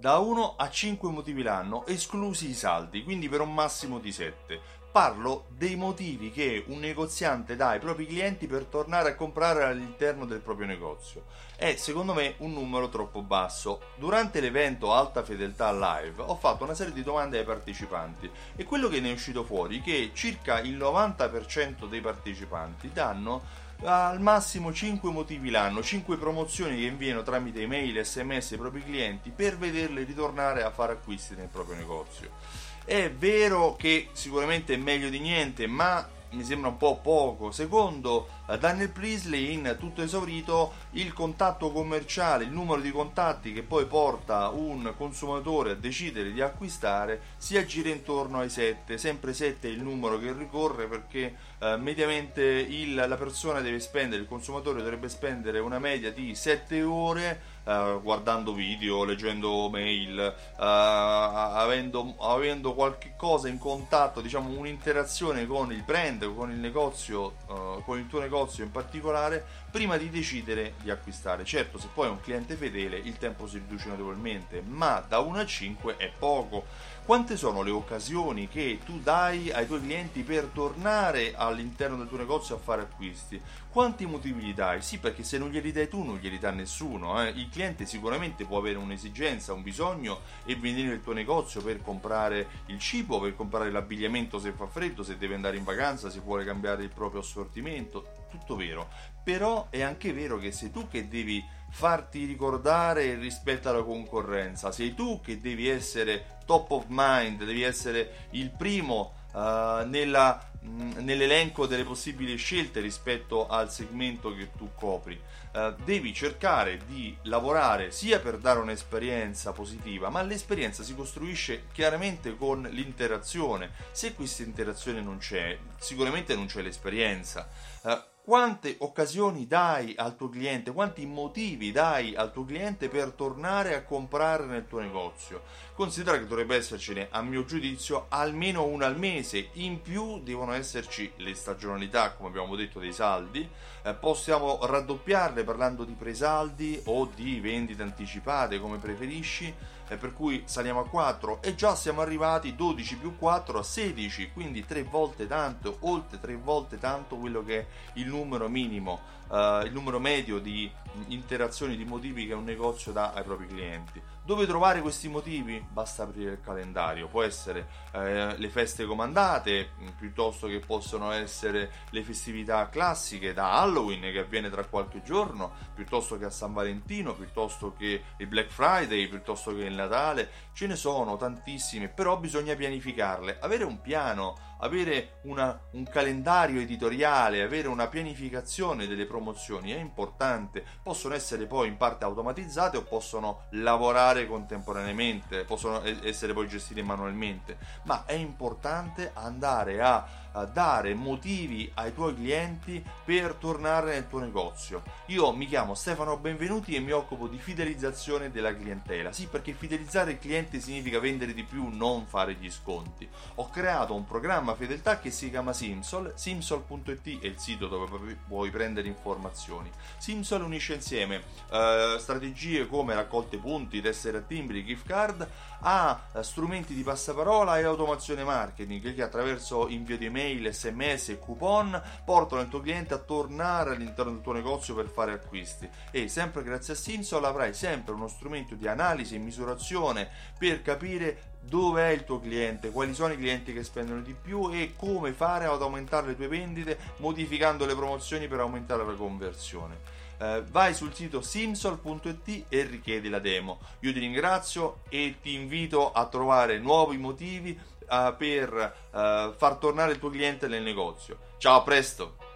da 1 a 5 motivi l'anno, esclusi i saldi, quindi per un massimo di 7. Parlo dei motivi che un negoziante dà ai propri clienti per tornare a comprare all'interno del proprio negozio. È secondo me un numero troppo basso. Durante l'evento Alta Fedeltà Live ho fatto una serie di domande ai partecipanti e quello che ne è uscito fuori è che circa il 90% dei partecipanti danno al massimo 5 motivi l'anno, 5 promozioni che inviano tramite email, sms ai propri clienti per vederli ritornare a fare acquisti nel proprio negozio. È vero che sicuramente è meglio di niente, ma mi sembra un po' poco. Secondo eh, Daniel Priestley, in tutto esaurito, il contatto commerciale, il numero di contatti che poi porta un consumatore a decidere di acquistare, si aggira intorno ai 7. Sempre 7 è il numero che ricorre perché eh, mediamente il, la persona deve spendere, il consumatore dovrebbe spendere una media di 7 ore Uh, guardando video, leggendo mail, uh, avendo, avendo, qualche cosa in contatto, diciamo un'interazione con il brand, con il negozio, uh, con il tuo negozio in particolare, prima di decidere di acquistare. Certo, se poi è un cliente fedele, il tempo si riduce notevolmente, ma da 1 a 5 è poco. Quante sono le occasioni che tu dai ai tuoi clienti per tornare all'interno del tuo negozio a fare acquisti? Quanti motivi gli dai? Sì, perché se non glieli dai tu non glieli dà nessuno. Eh? Il cliente sicuramente può avere un'esigenza, un bisogno e venire nel tuo negozio per comprare il cibo, per comprare l'abbigliamento se fa freddo, se deve andare in vacanza, se vuole cambiare il proprio assortimento. Tutto vero. Però è anche vero che sei tu che devi farti ricordare rispetto alla concorrenza, sei tu che devi essere top of mind, devi essere il primo uh, nella, mh, nell'elenco delle possibili scelte rispetto al segmento che tu copri. Uh, devi cercare di lavorare sia per dare un'esperienza positiva, ma l'esperienza si costruisce chiaramente con l'interazione. Se questa interazione non c'è, sicuramente non c'è l'esperienza. Uh, quante occasioni dai al tuo cliente, quanti motivi dai al tuo cliente per tornare a comprare nel tuo negozio. Considera che dovrebbe essercene, a mio giudizio, almeno una al mese. In più devono esserci le stagionalità, come abbiamo detto, dei saldi. Eh, possiamo raddoppiarle parlando di presaldi o di vendite anticipate, come preferisci eh, per cui saliamo a 4 e già siamo arrivati 12 più 4 a 16, quindi 3 volte tanto, oltre 3 volte tanto quello che è il numero minimo, eh, il numero medio di interazioni, di motivi che un negozio dà ai propri clienti. Dove trovare questi motivi? Basta aprire il calendario, può essere eh, le feste comandate, piuttosto che possono essere le festività classiche da Halloween che avviene tra qualche giorno, piuttosto che a San Valentino, piuttosto che il Black Friday, piuttosto che il Natale, ce ne sono tantissime, però bisogna pianificarle, avere un piano, avere una, un calendario editoriale, avere una pianificazione delle promozioni è importante, possono essere poi in parte automatizzate o possono lavorare contemporaneamente, possono essere poi gestite manualmente, ma è importante andare a dare motivi ai tuoi clienti per tornare nel tuo negozio. Io mi chiamo Stefano Benvenuti e mi occupo di fidelizzazione della clientela. Sì, perché fidelizzare il cliente significa vendere di più, non fare gli sconti. Ho creato un programma fedeltà che si chiama Simsol. Simsol.it è il sito dove puoi prendere informazioni. Simsol unisce insieme eh, strategie come raccolte punti, tessere a timbri, gift card a strumenti di passaparola e automazione marketing che attraverso invio di email mail, sms e coupon portano il tuo cliente a tornare all'interno del tuo negozio per fare acquisti e sempre grazie a Simsol avrai sempre uno strumento di analisi e misurazione per capire dove è il tuo cliente, quali sono i clienti che spendono di più e come fare ad aumentare le tue vendite modificando le promozioni per aumentare la conversione. Uh, vai sul sito simsol.it e richiedi la demo. Io ti ringrazio e ti invito a trovare nuovi motivi uh, per uh, far tornare il tuo cliente nel negozio. Ciao, a presto!